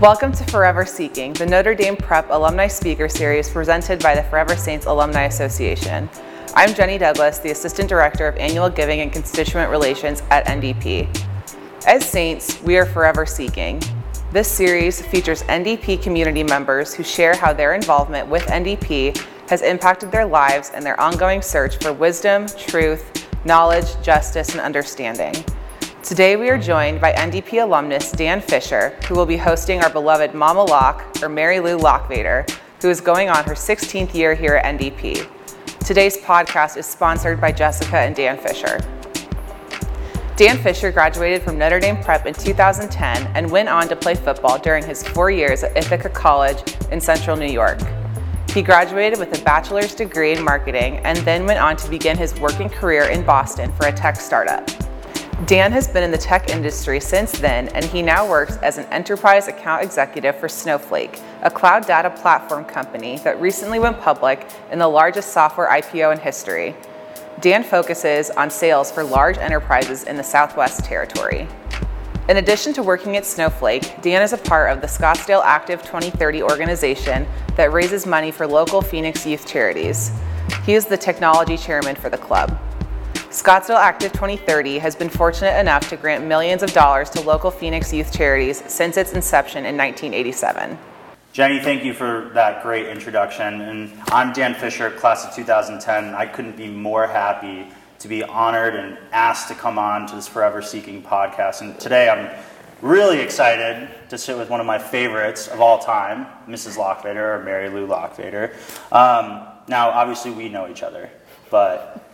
Welcome to Forever Seeking, the Notre Dame Prep Alumni Speaker Series presented by the Forever Saints Alumni Association. I'm Jenny Douglas, the Assistant Director of Annual Giving and Constituent Relations at NDP. As Saints, we are forever seeking. This series features NDP community members who share how their involvement with NDP has impacted their lives and their ongoing search for wisdom, truth, knowledge, justice, and understanding. Today we are joined by NDP alumnus Dan Fisher, who will be hosting our beloved Mama Locke, or Mary Lou Lockvader, who is going on her 16th year here at NDP. Today's podcast is sponsored by Jessica and Dan Fisher. Dan Fisher graduated from Notre Dame Prep in 2010 and went on to play football during his four years at Ithaca College in central New York. He graduated with a bachelor's degree in marketing and then went on to begin his working career in Boston for a tech startup. Dan has been in the tech industry since then, and he now works as an enterprise account executive for Snowflake, a cloud data platform company that recently went public in the largest software IPO in history. Dan focuses on sales for large enterprises in the Southwest Territory. In addition to working at Snowflake, Dan is a part of the Scottsdale Active 2030 organization that raises money for local Phoenix youth charities. He is the technology chairman for the club. Scottsdale Active 2030 has been fortunate enough to grant millions of dollars to local Phoenix youth charities since its inception in 1987. Jenny, thank you for that great introduction. And I'm Dan Fisher, class of 2010. I couldn't be more happy to be honored and asked to come on to this Forever Seeking podcast. And today I'm really excited to sit with one of my favorites of all time, Mrs. Lockvader, or Mary Lou Lockvader. Um, now, obviously, we know each other, but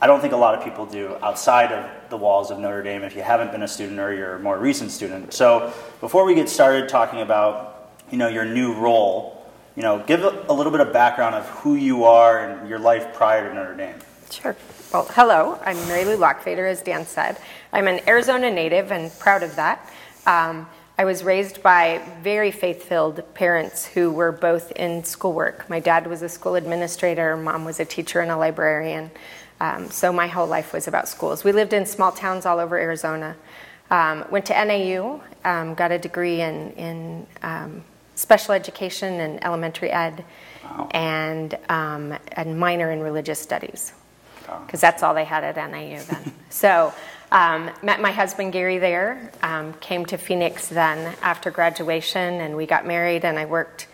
I don't think a lot of people do outside of the walls of Notre Dame if you haven't been a student or you're a more recent student. So, before we get started talking about you know, your new role, you know, give a, little bit of background of who you are and your life prior to Notre Dame. Sure. Well, hello. I'm Mary Lou Lockvader, as Dan said. I'm an Arizona native and proud of that. Um, I was raised by very faith filled parents who were both in schoolwork. My dad was a school administrator, mom was a teacher and a librarian. Um, so my whole life was about schools. We lived in small towns all over Arizona. Um, went to NAU, um, got a degree in, in um, special education and elementary ed, wow. and um, a minor in religious studies, because that's all they had at NAU then. so, um, met my husband Gary there. Um, came to Phoenix then after graduation, and we got married. And I worked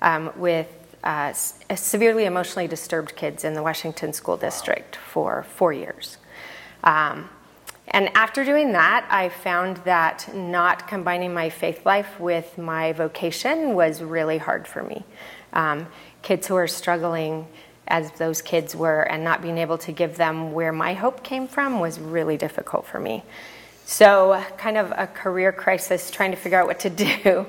um, with uh, severely emotionally disturbed kids in the Washington School District for four years. Um, and after doing that, I found that not combining my faith life with my vocation was really hard for me. Um, kids who are struggling as those kids were and not being able to give them where my hope came from was really difficult for me. So, kind of a career crisis trying to figure out what to do.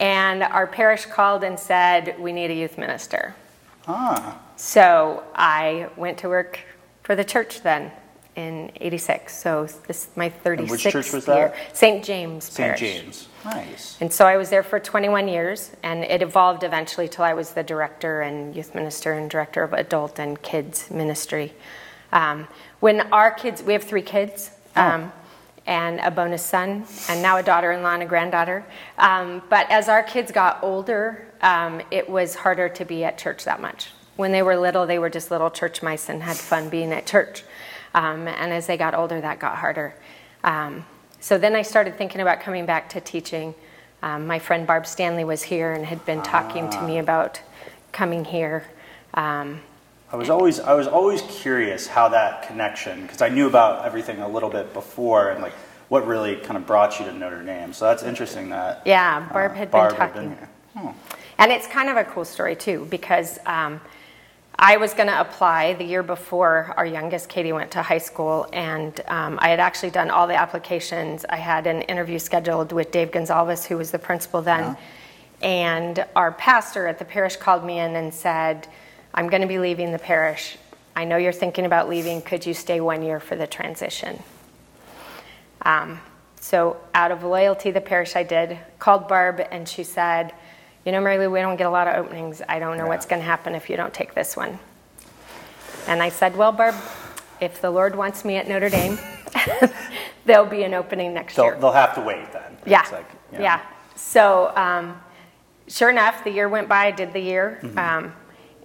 And our parish called and said, We need a youth minister. Ah. So, I went to work for the church then in 86. So this is my 36th which church was year. St. James Parish. St. Parish. James. Nice. And so I was there for 21 years, and it evolved eventually till I was the director and youth minister and director of adult and kids ministry. Um, when our kids, we have three kids. Oh. Um, and a bonus son, and now a daughter in law and a granddaughter. Um, but as our kids got older, um, it was harder to be at church that much. When they were little, they were just little church mice and had fun being at church. Um, and as they got older, that got harder. Um, so then I started thinking about coming back to teaching. Um, my friend Barb Stanley was here and had been talking to me ah. about coming here. Um, I was always I was always curious how that connection because I knew about everything a little bit before and like what really kind of brought you to Notre Dame. So that's interesting that yeah, Barb had uh, been talking. Had been. And it's kind of a cool story too because um, I was going to apply the year before our youngest, Katie, went to high school, and um, I had actually done all the applications. I had an interview scheduled with Dave Gonzalez, who was the principal then, uh-huh. and our pastor at the parish called me in and said, I'm going to be leaving the parish. I know you're thinking about leaving. Could you stay one year for the transition? Um, so, out of loyalty, the parish I did called Barb, and she said, you know, Mary Lou, we don't get a lot of openings. I don't know yeah. what's going to happen if you don't take this one. And I said, well, Barb, if the Lord wants me at Notre Dame, there'll be an opening next they'll, year. They'll have to wait then. Yeah. Like, you know, yeah. So, um, sure enough, the year went by. I did the year, um,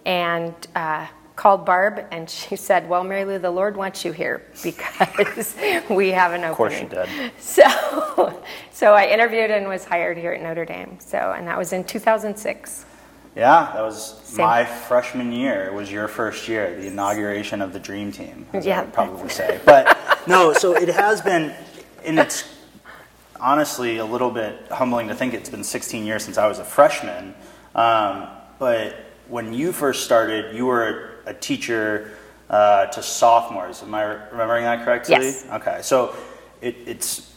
and uh, called Barb, and she said, "Well, Mary Lou, the Lord wants you here because we have an opening." Of course, she did. So, so I interviewed and was hired here at Notre Dame. So, and that was in 2006. Yeah, that was Same. my freshman year. It was your first year, the inauguration of the Dream Team, as Yeah. I would probably say. But no, so it has been, and it's honestly a little bit humbling to think it's been 16 years since I was a freshman. Um, but when you first started, you were a teacher uh, to sophomores. Am I remembering that correctly? Yes. Okay, so it, it's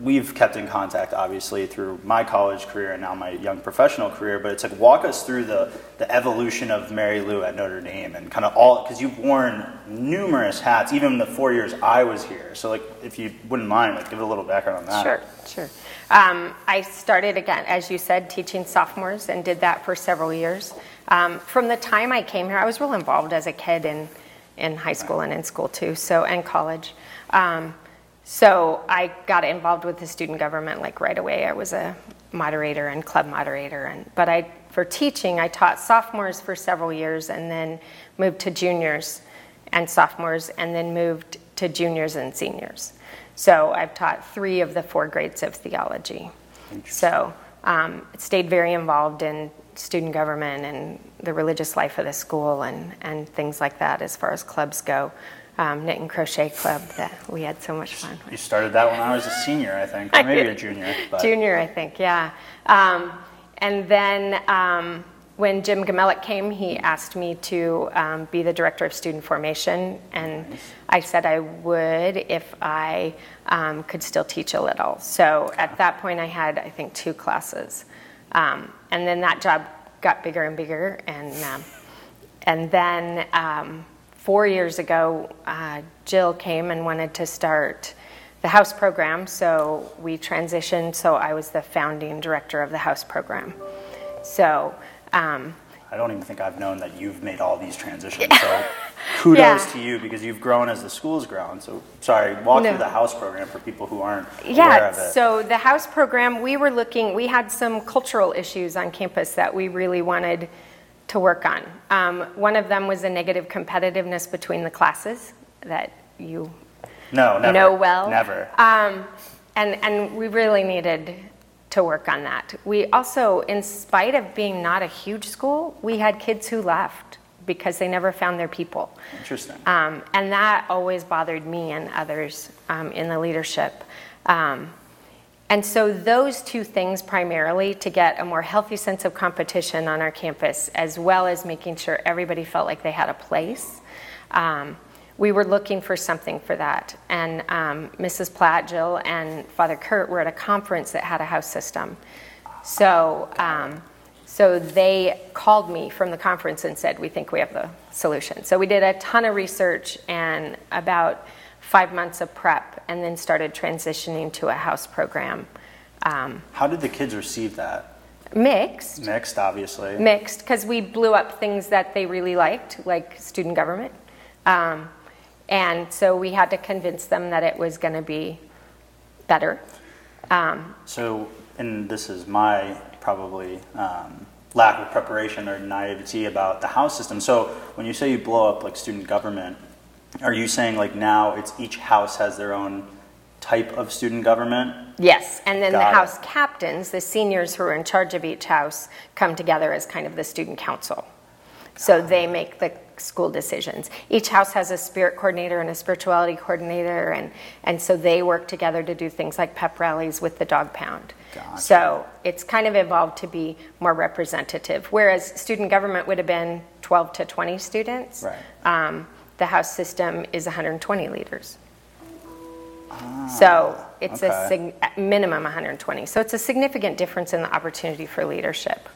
we've kept in contact obviously through my college career and now my young professional career but it's like walk us through the, the evolution of mary lou at notre dame and kind of all because you've worn numerous hats even the four years i was here so like if you wouldn't mind like give a little background on that Sure, sure. Um, I started again, as you said, teaching sophomores and did that for several years. Um, from the time I came here, I was real involved as a kid in, in high school and in school too, so and college. Um, so I got involved with the student government like right away. I was a moderator and club moderator, and but I for teaching, I taught sophomores for several years, and then moved to juniors and sophomores, and then moved to juniors and seniors. So I've taught three of the four grades of theology. So um, stayed very involved in student government and the religious life of the school and, and things like that as far as clubs go. Um, knit and crochet club that we had so much fun with. you started that when i was a senior i think or maybe a junior but Junior, I think, yeah. Um, and then um, when Jim Gamelik came, he asked me to um, be the director of student formation, and I said I would if I um, could still teach a little. So at that point, I had, I think, two classes. Um, and then that job got bigger and bigger, and um, and then um, four years ago, uh, Jill came and wanted to start the house program. So we transitioned. So I was the founding director of the house program. So um, i don't even think i've known that you've made all these transitions so kudos Yeah. to you because you've grown as the school's grown so sorry walk No. through the house program for people who aren't aware of it so the house program, we were looking, we had some cultural issues on campus that we really wanted to work on. Um, one of them was a negative competitiveness between the classes that you no never know well. never Um, and, and we really needed to work on that. We also, in spite of being not a huge school, we had kids who left because they never found their people. interesting Um, and that always bothered me and others um, in the leadership. Um, and so, those two things primarily to get a more healthy sense of competition on our campus, as well as making sure everybody felt like they had a place. Um, we were looking for something for that. And um, Mrs. Platt, Jill, and Father Kurt were at a conference that had a house system. So, um, so they called me from the conference and said, We think we have the solution. So we did a ton of research and about five months of prep, and then started transitioning to a house program. Um, how did the kids receive that mixed, mixed obviously mixed, because we blew up things that they really liked, like student government. Um, and so we had to convince them that it was going to be better. Um, So, and this is my probably um, lack of preparation or naivety about the house system. So, when you say you blow up like student government, are you saying like now it's each house has their own type of student government? Yes, and then the it. house captains, the seniors who are in charge of each house, come together as kind of the student council. So they make the school decisions. Each house has a spirit coordinator and a spirituality coordinator, and, and so they work together to do things like pep rallies with the dog pound. Gotcha. So it's kind of evolved to be more representative. Whereas student government would have been 12 to 20 students, Right. um, the house system is 120 leaders. So it's a Ah, sig- minimum 120. So it's a significant difference in the opportunity for leadership.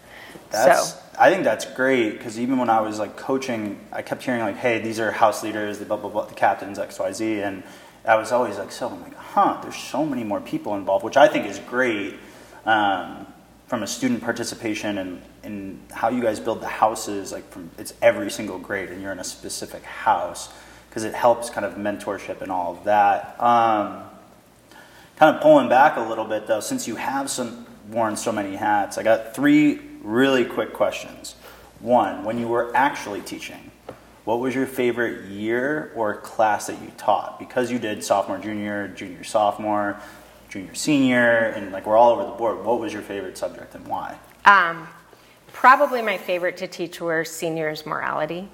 That's, so I think that's great because even when I was like coaching, I kept hearing like, "Hey, these are house leaders, the blah blah blah, the captains X Y Z," and I was always like, "So I'm like, huh? There's so many more people involved," which I think is great um, from a student participation and and how you guys build the houses. Like from it's every single grade, and you're in a specific house because it helps kind of mentorship and all of that. Um, kind of pulling back a little bit though, since you have some worn so many hats. I got three really quick questions. One, when you were actually teaching, what was your favorite year or class that you taught? Because you did sophomore, junior, junior, sophomore, junior, senior, and like we're all over the board. What was your favorite subject and why? Um, probably my favorite to teach were seniors morality.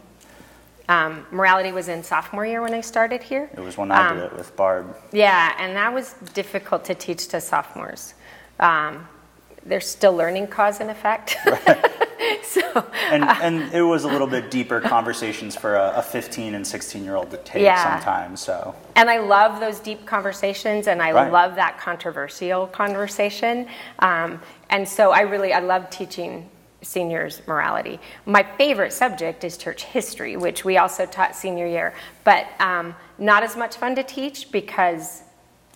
Um, morality was in sophomore year when I started here. It was when I Um, did it with Barb. Yeah, and that was difficult to teach to sophomores. Um, they're still learning cause and effect. so, And, and it was a little bit deeper conversations for a, a 15 and 16 year old to take Yeah. sometimes. So and I love those deep conversations, and I Right. love that controversial conversation. Um, and so I really I love teaching seniors morality. My favorite subject is church history, which we also taught senior year, but um, not as much fun to teach because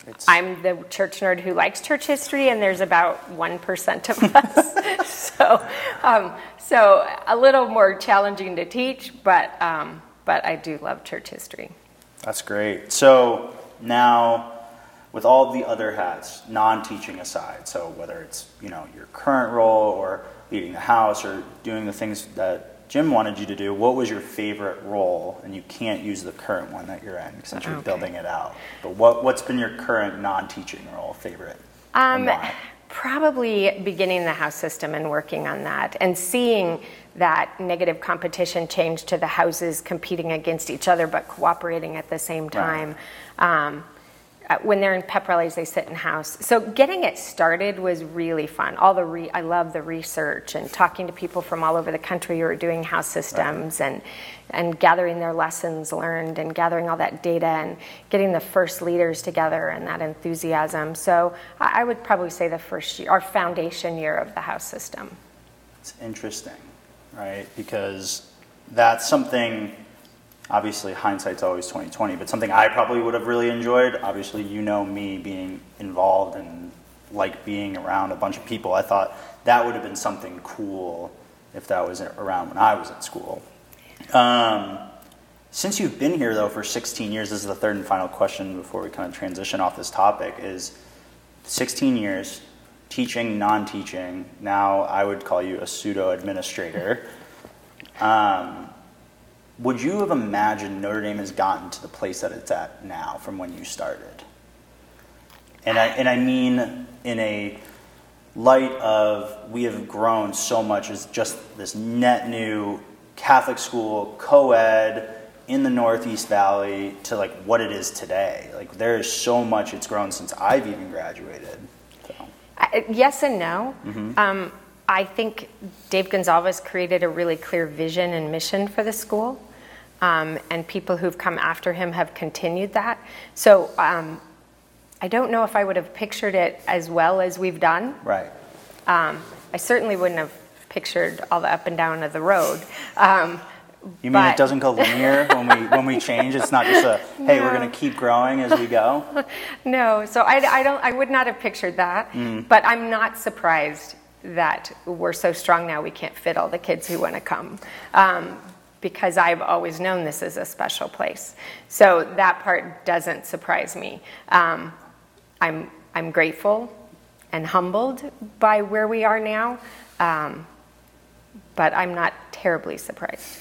it's I'm the church nerd who likes church history, and there's about 1% of us. so, um, so a little more challenging to teach, but, um, but I do love church history. That's great. So now, with all the other hats, non-teaching aside, so whether it's you know your current role or leading the house or doing the things that Jim wanted you to do, what was your favorite role? And you can't use the current one that you're in since you're Okay. building it out. But what what's been your current non-teaching role favorite? Um, probably beginning the house system and working on that and seeing that negative competition change to the houses competing against each other but cooperating at the same time. Um, uh, when they're in pep rallies, they sit in house. So getting it started was really fun. All the re- I love the research and talking to people from all over the country who are doing house systems and and gathering their lessons learned and gathering all that data and getting the first leaders together and that enthusiasm. So I, I would probably say the first year, our foundation year of the house system. It's interesting, right? Because that's something. Obviously, hindsight's always twenty twenty, but something I probably would have really enjoyed. Obviously, you know me being involved and like being around a bunch of people. I thought that would have been something cool if that was around when I was at school. Um, since you've been here though for 16 years, this is the third and final question before we kind of transition off this topic. Is 16 years teaching, non-teaching. Now I would call you a pseudo administrator. Um, would you have imagined Notre Dame has gotten to the place that it's at now from when you started? And I, and I mean in a light of we have grown so much as just this net new Catholic school, co ed in the Northeast Valley to like what it is today. Like there is so much it's grown since I've even graduated. So, I- Yes and no. Um, I think Dave Gonzalez created a really clear vision and mission for the school, um, and people who've come after him have continued that. So um, I don't know if I would have pictured it as well as we've done. right. Um, I certainly wouldn't have pictured all the up and down of the road. Um, You mean it doesn't go linear when we when we change? It's not just a hey, we're going to keep growing as we go. No, so I, I don't. I would not have pictured that. But I'm not surprised that we're so strong now. We can't fit all the kids who want to come, um, because I've always known this is a special place. So that part doesn't surprise me. Um, I'm I'm grateful and humbled by where we are now, um, but I'm not terribly surprised.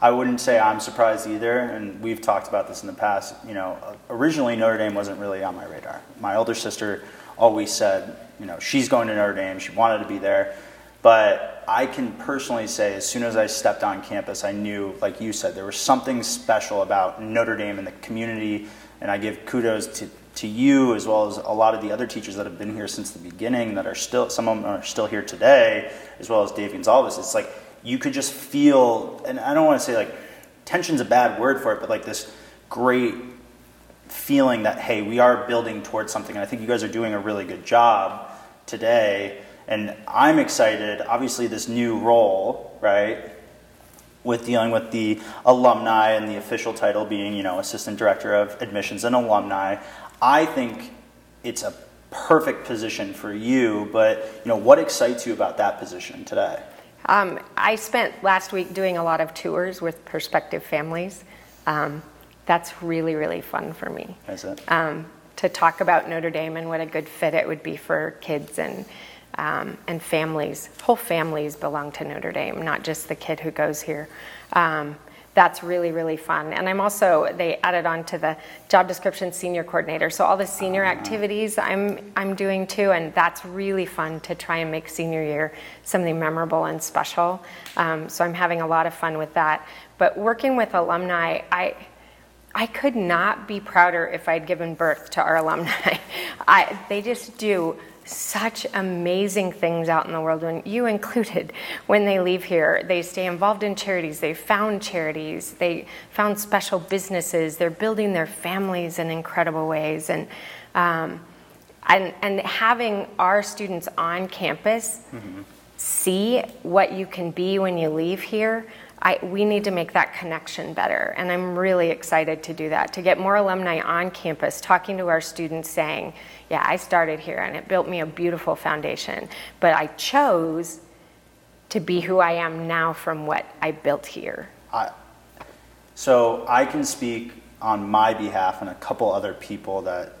I wouldn't say I'm surprised either, and we've talked about this in the past. You know, originally Notre Dame wasn't really on my radar. My older sister always said, you know, she's going to Notre Dame. She wanted to be there, but I can personally say, as soon as I stepped on campus, I knew, like you said, there was something special about Notre Dame and the community. And I give kudos to, to you as well as a lot of the other teachers that have been here since the beginning that are still, some of them are still here today, as well as Dave Gonzalez. It's like you could just feel, and I don't want to say like tension's a bad word for it, but like this great feeling that hey, we are building towards something. And I think you guys are doing a really good job today. And I'm excited. Obviously, this new role, right, with dealing with the alumni and the official title being, you know, assistant director of admissions and alumni. I think it's a perfect position for you. But you know, what excites you about that position today? Um, I spent last week doing a lot of tours with prospective families. Um, that's really, really fun for me. Is it? Um, to talk about Notre Dame and what a good fit it would be for kids and um, and families. Whole families belong to Notre Dame, not just the kid who goes here. Um, that's really really fun and i'm also they added on to the job description senior coordinator so all the senior activities i'm i'm doing too and that's really fun to try and make senior year something memorable and special um, so i'm having a lot of fun with that but working with alumni i I could not be prouder if I'd given birth to our alumni. I, they just do such amazing things out in the world, when you included, when they leave here. They stay involved in charities, they found charities, they found special businesses, they're building their families in incredible ways. And, um, and, and having our students on campus mm-hmm. see what you can be when you leave here I, we need to make that connection better. And I'm really excited to do that, to get more alumni on campus talking to our students saying, yeah, I started here and it built me a beautiful foundation, but I chose to be who I am now from what I built here. I, so I can speak on my behalf and a couple other people that,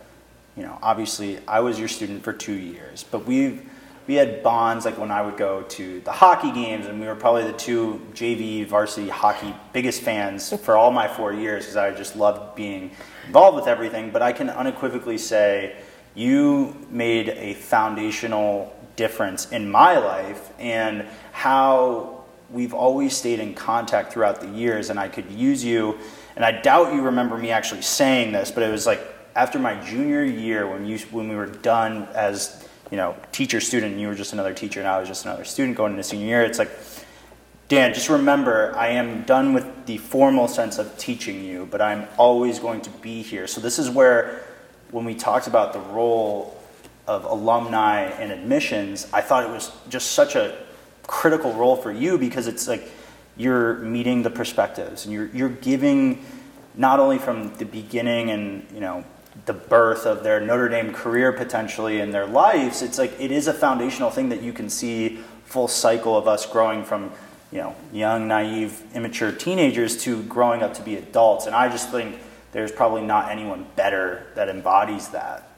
you know, obviously I was your student for two years, but we've we had bonds like when I would go to the hockey games, and we were probably the two JV varsity hockey biggest fans for all my four years because I just loved being involved with everything. But I can unequivocally say you made a foundational difference in my life and how we've always stayed in contact throughout the years. And I could use you, and I doubt you remember me actually saying this, but it was like after my junior year when you when we were done as you know, teacher student, and you were just another teacher, and I was just another student going into senior year. It's like, Dan, just remember, I am done with the formal sense of teaching you, but I'm always going to be here. So this is where, when we talked about the role of alumni and admissions, I thought it was just such a critical role for you because it's like you're meeting the perspectives and you're you're giving not only from the beginning and you know the birth of their Notre Dame career potentially in their lives, it's like it is a foundational thing that you can see full cycle of us growing from you know young, naive, immature teenagers to growing up to be adults. And I just think there's probably not anyone better that embodies that.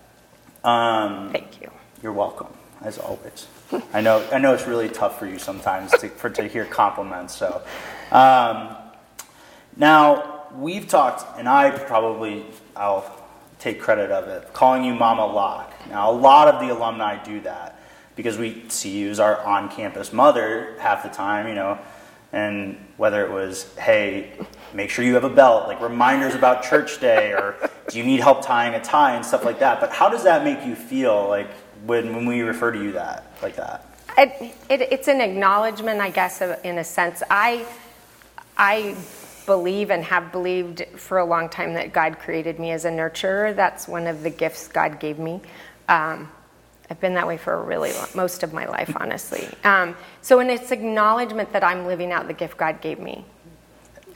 Um, Thank you. You're welcome, as always. I know I know it's really tough for you sometimes to, for to hear compliments. So um, now we've talked, and I probably I'll take credit of it, calling you Mama Locke. Now, a lot of the alumni do that because we see you as our on campus mother half the time, you know, and whether it was, hey, make sure you have a belt, like reminders about church day, or do you need help tying a tie and stuff like that. But how does that make you feel like when, when we refer to you that like that? It, it, it's an acknowledgement, I guess, in a sense. I, I believe and have believed for a long time that God created me as a nurturer. That's one of the gifts God gave me. Um, I've been that way for really long, most of my life, honestly. Um, so, and it's acknowledgement that I'm living out the gift God gave me,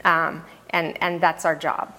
um, and and that's our job,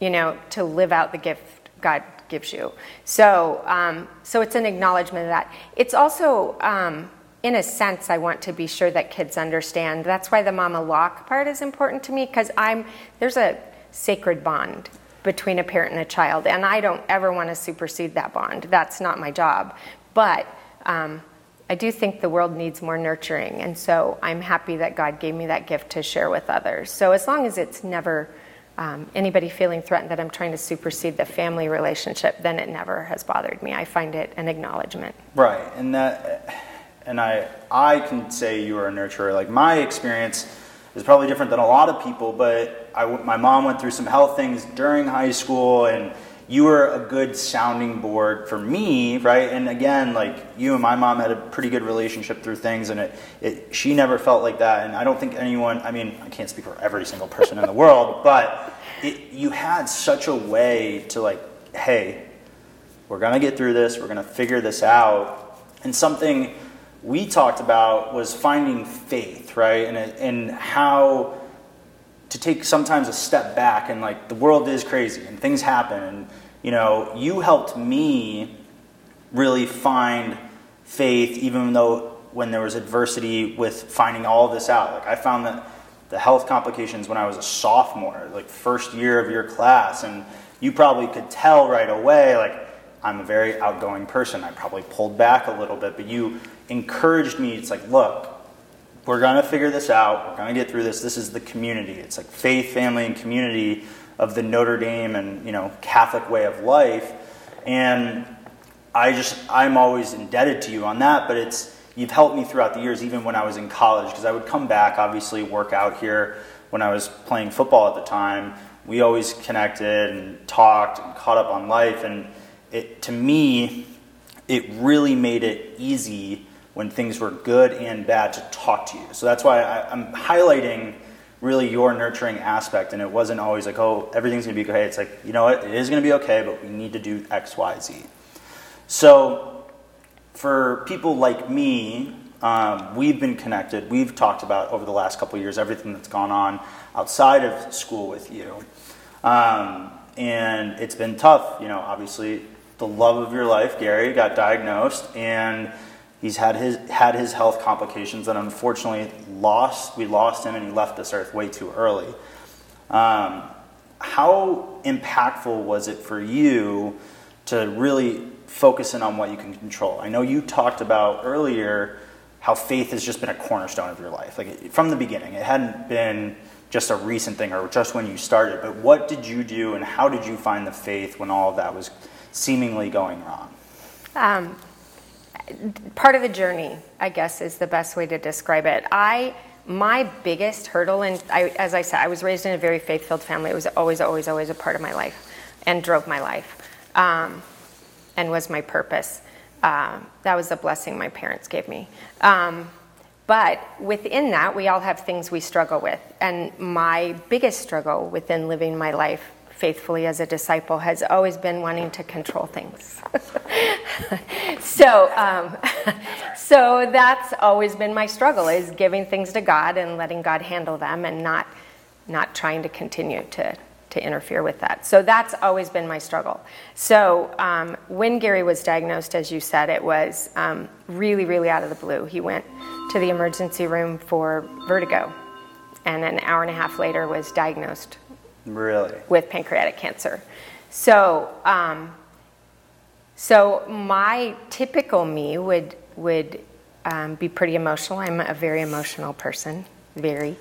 you know, to live out the gift God gives you. So, um, so it's an acknowledgement of that. It's also um, in a sense, I want to be sure that kids understand. That's why the Mama Locke part is important to me because I'm there's a sacred bond between a parent and a child, and I don't ever want to supersede that bond. That's not my job. But um, I do think the world needs more nurturing, and so I'm happy that God gave me that gift to share with others. So as long as it's never um, anybody feeling threatened that I'm trying to supersede the family relationship, then it never has bothered me. I find it an acknowledgement. Right, and that and I, I can say you are a nurturer. Like my experience is probably different than a lot of people, but I, my mom went through some health things during high school, and you were a good sounding board for me, right? And again, like you and my mom had a pretty good relationship through things, and it, it she never felt like that. And I don't think anyone, I mean, I can't speak for every single person in the world, but it, you had such a way to like, hey, we're gonna get through this, we're gonna figure this out, and something we talked about was finding faith, right? And, and how to take sometimes a step back and like the world is crazy and things happen. And, you know, you helped me really find faith even though when there was adversity with finding all this out. Like I found that the health complications when I was a sophomore, like first year of your class, and you probably could tell right away, like, I'm a very outgoing person. I probably pulled back a little bit, but you encouraged me. It's like, look, we're going to figure this out. We're going to get through this. This is the community. It's like faith, family, and community of the Notre Dame and, you know, Catholic way of life. And I just, I'm always indebted to you on that, but it's, you've helped me throughout the years, even when I was in college, because I would come back, obviously, work out here when I was playing football at the time. We always connected and talked and caught up on life. And it, to me, it really made it easy when things were good and bad to talk to you. So that's why I, I'm highlighting really your nurturing aspect. And it wasn't always like, oh, everything's going to be okay. It's like, you know what, it is going to be okay, but we need to do X, Y, Z. So for people like me, um, we've been connected. We've talked about over the last couple years everything that's gone on outside of school with you. Um, and it's been tough. You know, obviously, the love of your life, Gary, got diagnosed, and he's had his had his health complications, and unfortunately, lost. We lost him, and he left this earth way too early. Um, how impactful was it for you to really focus in on what you can control? I know you talked about earlier how faith has just been a cornerstone of your life, like from the beginning. It hadn't been just a recent thing or just when you started, but what did you do and how did you find the faith when all of that was seemingly going wrong? Um, part of the journey, I guess, is the best way to describe it. I my biggest hurdle, and I, as I said, I was raised in a very faith-filled family. It was always, always, always a part of my life, and drove my life, um, and was my purpose. Uh, that was a blessing my parents gave me. Um, but within that, we all have things we struggle with. And my biggest struggle within living my life faithfully as a disciple has always been wanting to control things. so, um, so that's always been my struggle: is giving things to God and letting God handle them, and not not trying to continue to to interfere with that. So that's always been my struggle. So um, when Gary was diagnosed, as you said, it was um, really, really out of the blue. He went to the emergency room for vertigo, and an hour and a half later was diagnosed Really? with pancreatic cancer. So, um, so my typical me would would um, be pretty emotional. I'm a very emotional person, very.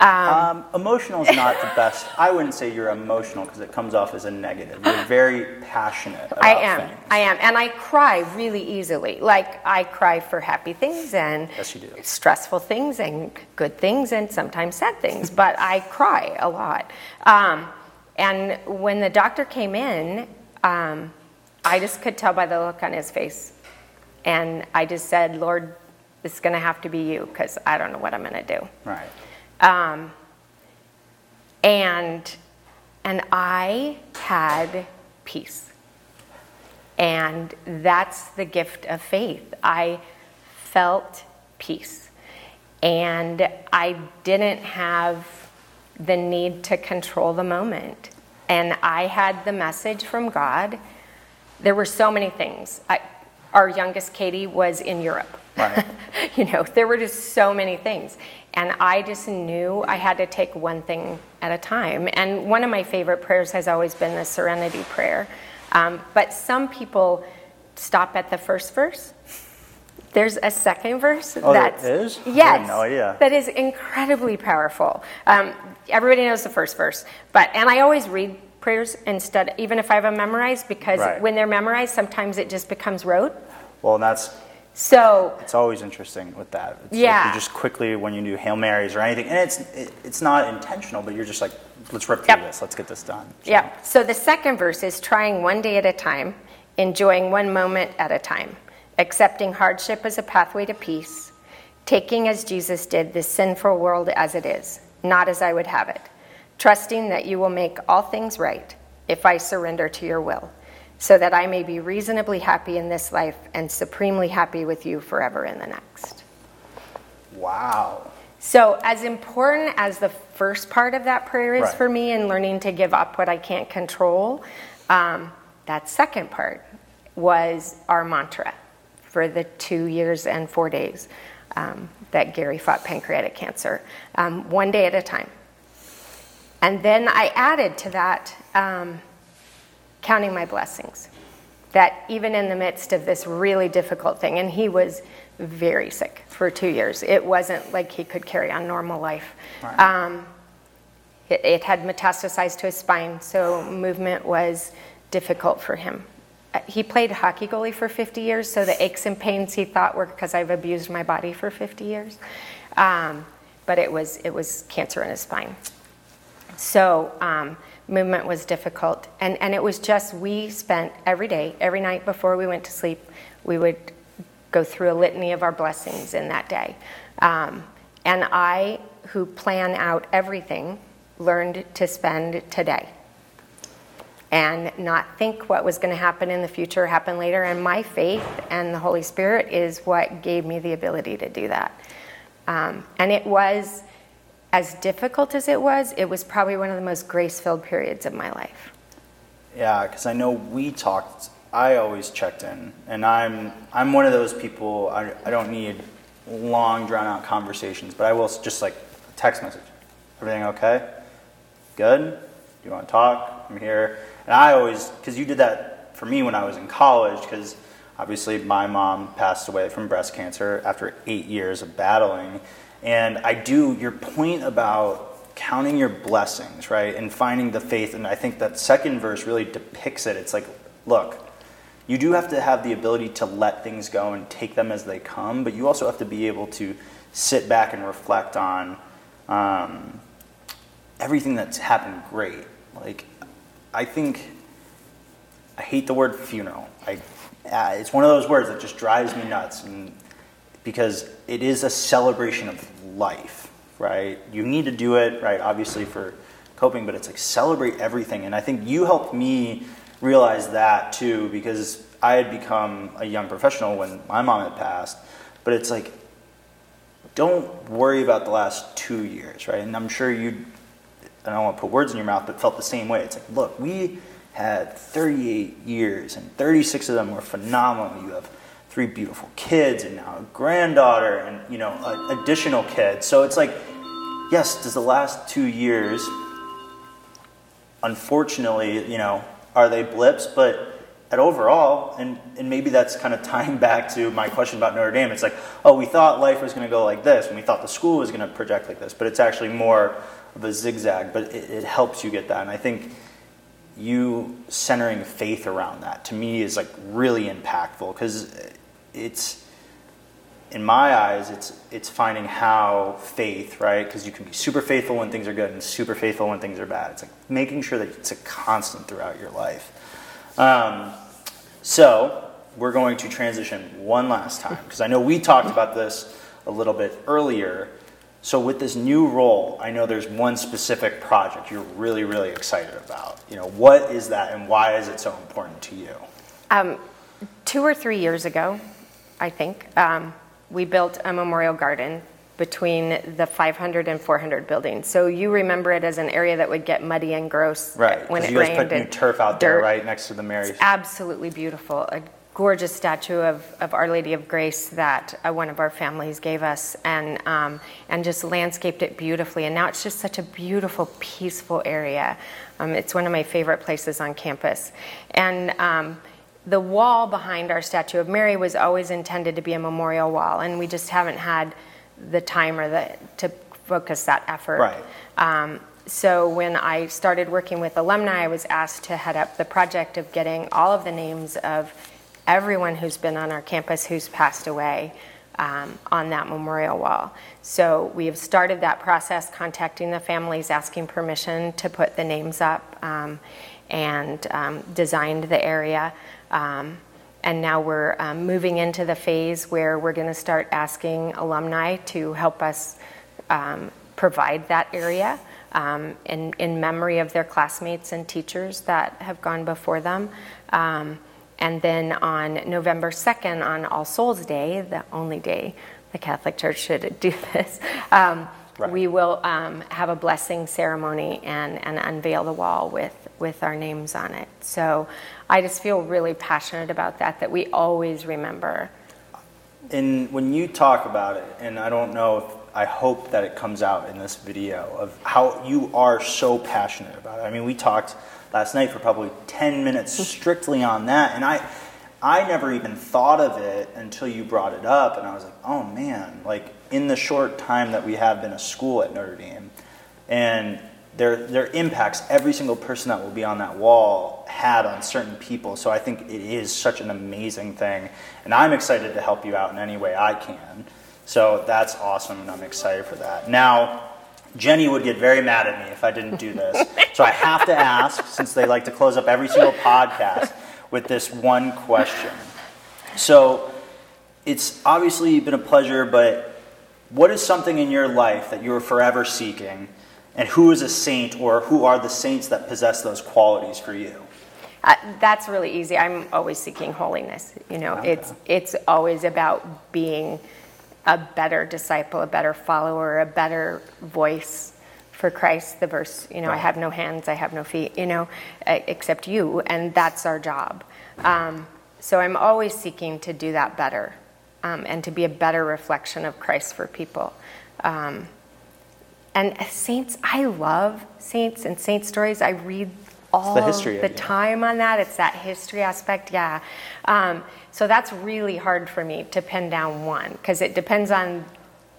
Um, emotional is not the best. I wouldn't say you're emotional because it comes off as a negative. You're very passionate about I am. things. I am, and I cry really easily. Like I cry for happy things and Yes, you do. stressful things and good things and sometimes sad things. but I cry a lot. Um, and when the doctor came in, um, I just could tell by the look on his face, and I just said, "Lord, this is going to have to be you because I don't know what I'm going to do." Right. Um, and and I had peace. And that's the gift of faith. I felt peace. And I didn't have the need to control the moment. And I had the message from God. There were so many things. I, our youngest Katie was in Europe. Right. you know, there were just so many things. And I just knew I had to take one thing at a time. And one of my favorite prayers has always been the serenity prayer. Um, but some people stop at the first verse. There's a second verse Oh, that's is? Yes, no idea. that is incredibly powerful. Um, everybody knows the first verse, but and I always read prayers instead, even if I have them memorized, because Right. when they're memorized, sometimes it just becomes rote. Well, and that's So it's always interesting with that. It's like Yeah. you just quickly when you do hail marys or anything, and it's it, it's not intentional, but you're just like, let's rip through Yep. this. Let's get this done. So- Yeah. So the second verse is trying one day at a time, enjoying one moment at a time, accepting hardship as a pathway to peace, taking as Jesus did this sinful world as it is, not as I would have it, trusting that you will make all things right if I surrender to your will, so that I may be reasonably happy in this life and supremely happy with you forever in the next. Wow. So, as important as the first part of that prayer is Right. for me in learning to give up what I can't control, um, that second part was our mantra for the two years and four days um, that Gary fought pancreatic cancer, um, one day at a time. And then I added to that um, counting my blessings. That even in the midst of this really difficult thing, and he was very sick for two years, it wasn't like he could carry on normal life. Right. Um, it, it had metastasized to his spine, so movement was difficult for him. Uh, He played hockey goalie for 50 years, so the aches and pains he thought were because I've abused my body for 50 years. Um, but it was, it was cancer in his spine. So um, movement was difficult. And, and it was just, we spent every day, every night before we went to sleep, we would go through a litany of our blessings in that day. Um, and I, who plan out everything, learned to spend today and not think what was going to happen in the future happen later. And my faith and the Holy Spirit is what gave me the ability to do that. Um, and it was, as difficult as it was, it was probably one of the most grace filled periods of my life. Yeah, because I know we talked. I always checked in, and I'm I'm one of those people. I, I don't need long drawn out conversations, but I will just like text message. Everything okay? Good. Do you want to talk? I'm here. And I always because you did that for me when I was in college because obviously my mom passed away from breast cancer after eight years of battling, and I do your point about counting your blessings, right? And finding the faith. And I think that second verse really depicts it. It's like, look, you do have to have the ability to let things go and take them as they come, but you also have to be able to sit back and reflect on um, everything that's happened great. Like, I think, I hate the word funeral. I, uh, it's one of those words that just drives me nuts. And because it is a celebration of life, right? You need to do it, right? Obviously for coping, but it's like celebrate everything. And I think you helped me realize that too, because I had become a young professional when my mom had passed. But it's like, don't worry about the last two years, right? And I'm sure you, I don't want to put words in your mouth, but felt the same way. It's like, look, we had 38 years, and 36 of them were phenomenal. You have three beautiful kids, and now a granddaughter, and you know, a, additional kids. So it's like, yes, does the last two years, unfortunately, you know, are they blips? But at overall, and, and maybe that's kind of tying back to my question about Notre Dame. It's like, oh, we thought life was going to go like this, and we thought the school was going to project like this, but it's actually more of a zigzag. But it, it helps you get that, and I think you centering faith around that to me is like really impactful because it's in my eyes it's it's finding how faith right? Because you can be super faithful when things are good and super faithful when things are bad. It's like making sure that it's a constant throughout your life. Um, so we're going to transition one last time because i know we talked about this a little bit earlier. So with this new role i know there's one specific project you're really really excited about. You know what is that and why is it so important to you? Um, two or three years ago, I think, um, we built a memorial garden between the 500 and 400 buildings. So you remember it as an area that would get muddy and gross right when it you rained. put new turf out there right next to the mary's It's absolutely beautiful. A gorgeous statue of, of Our Lady of Grace that uh, one of our families gave us and, um, and just landscaped it beautifully. And now it's just such a beautiful, peaceful area. Um, it's one of my favorite places on campus. And um, the wall behind our statue of Mary was always intended to be a memorial wall, and we just haven't had the time or the to focus that effort. Right. Um, so when I started working with alumni, I was asked to head up the project of getting all of the names of everyone who's been on our campus who's passed away um, on that memorial wall. So we have started that process, contacting the families, asking permission to put the names up, um, and um, designed the area. Um, and now we're um, moving into the phase where we're going to start asking alumni to help us um, provide that area um, in, in memory of their classmates and teachers that have gone before them. Um, and then on November 2nd, on All Souls Day, the only day the Catholic Church should do this, um, Right. we will um, have a blessing ceremony and, and unveil the wall with, with our names on it. So I just feel really passionate about that, that we always remember. And when you talk about it, and I don't know if I hope that it comes out in this video of how you are so passionate about it. I mean, we talked last night for probably 10 minutes strictly on that. And I, I never even thought of it until you brought it up. And I was like, oh man, like in the short time that we have been a school at Notre Dame, and their, their impacts, every single person that will be on that wall had on certain people. So I think it is such an amazing thing. And I'm excited to help you out in any way I can. So that's awesome, and I'm excited for that. Now, Jenny would get very mad at me if I didn't do this. so I have to ask, since they like to close up every single podcast with this one question. So it's obviously been a pleasure, but what is something in your life that you're forever seeking? And who is a saint, or who are the saints that possess those qualities for you? Uh, that's really easy. I'm always seeking holiness. You know, Okay. it's it's always about being a better disciple, a better follower, a better voice for Christ. The verse, you know, I have no hands, I have no feet, you know, except you, and that's our job. Um, so I'm always seeking to do that better, um, and to be a better reflection of Christ for people. Um, and saints, I love saints and saint stories. I read all the history the time on that. It's that history aspect, yeah. Um, so that's really hard for me to pin down one because it depends on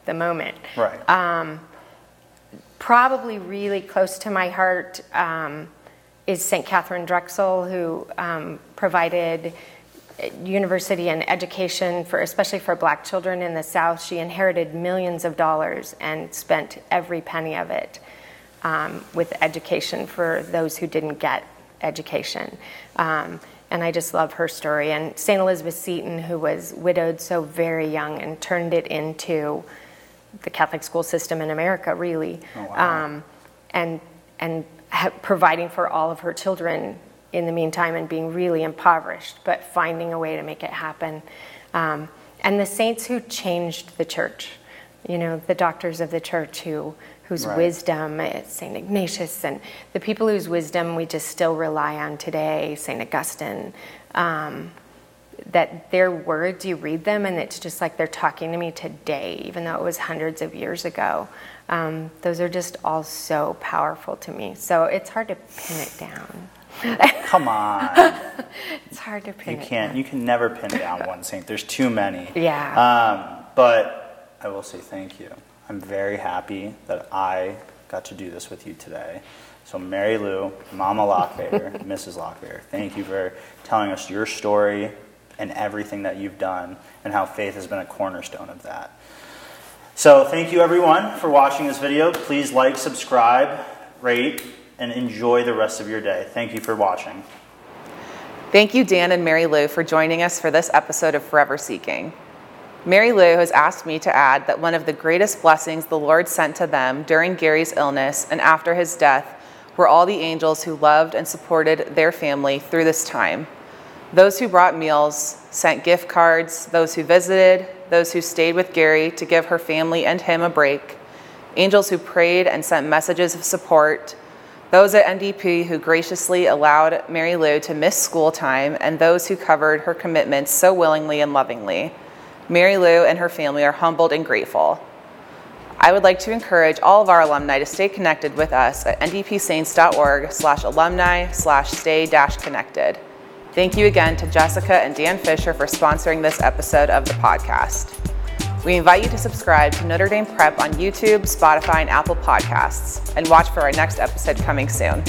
the moment. Right. Uh, Probably really close to my heart um, is St. Katharine Drexel, who um, provided university and education for, especially for black children in the South. She inherited millions of dollars and spent every penny of it um, with education for those who didn't get education. Um, and I just love her story. And St. Elizabeth Seton, who was widowed so very young and turned it into the Catholic school system in America, really, Oh, wow. um, and and ha- providing for all of her children in the meantime, and being really impoverished, but finding a way to make it happen. Um, and the saints who changed the church, you know, the doctors of the church who whose Right. wisdom, uh, Saint Ignatius, and the people whose wisdom we just still rely on today, Saint Augustine. Um, that their words, you read them, and it's just like they're talking to me today, even though it was hundreds of years ago. Um, those are just all so powerful to me. So it's hard to pin it down. Come on. It's hard to pin it can't. down. You can never pin down one saint. There's too many. Yeah. Um, but I will say thank you. I'm very happy that I got to do this with you today. So Mary Lou, Mama Lockvader, Mrs. Lockvader, thank you for telling us your story and everything that you've done and how faith has been a cornerstone of that. So thank you everyone for watching this video. Please like, subscribe, rate, and enjoy the rest of your day. Thank you for watching. Thank you, Dan and Mary Lou, for joining us for this episode of Forever Seeking. Mary Lou has asked me to add that one of the greatest blessings the Lord sent to them during Gary's illness and after his death were all the angels who loved and supported their family through this time. Those who brought meals, sent gift cards, those who visited, those who stayed with Gary to give her family and him a break, angels who prayed and sent messages of support, those at NDP who graciously allowed Mary Lou to miss school time, and those who covered her commitments so willingly and lovingly. Mary Lou and her family are humbled and grateful. I would like to encourage all of our alumni to stay connected with us at ndpsaints.org slash alumni slash stay dash connected. Thank you again to Jessica and Dan Fisher for sponsoring this episode of the podcast. We invite you to subscribe to Notre Dame Prep on YouTube, Spotify, and Apple Podcasts, and watch for our next episode coming soon.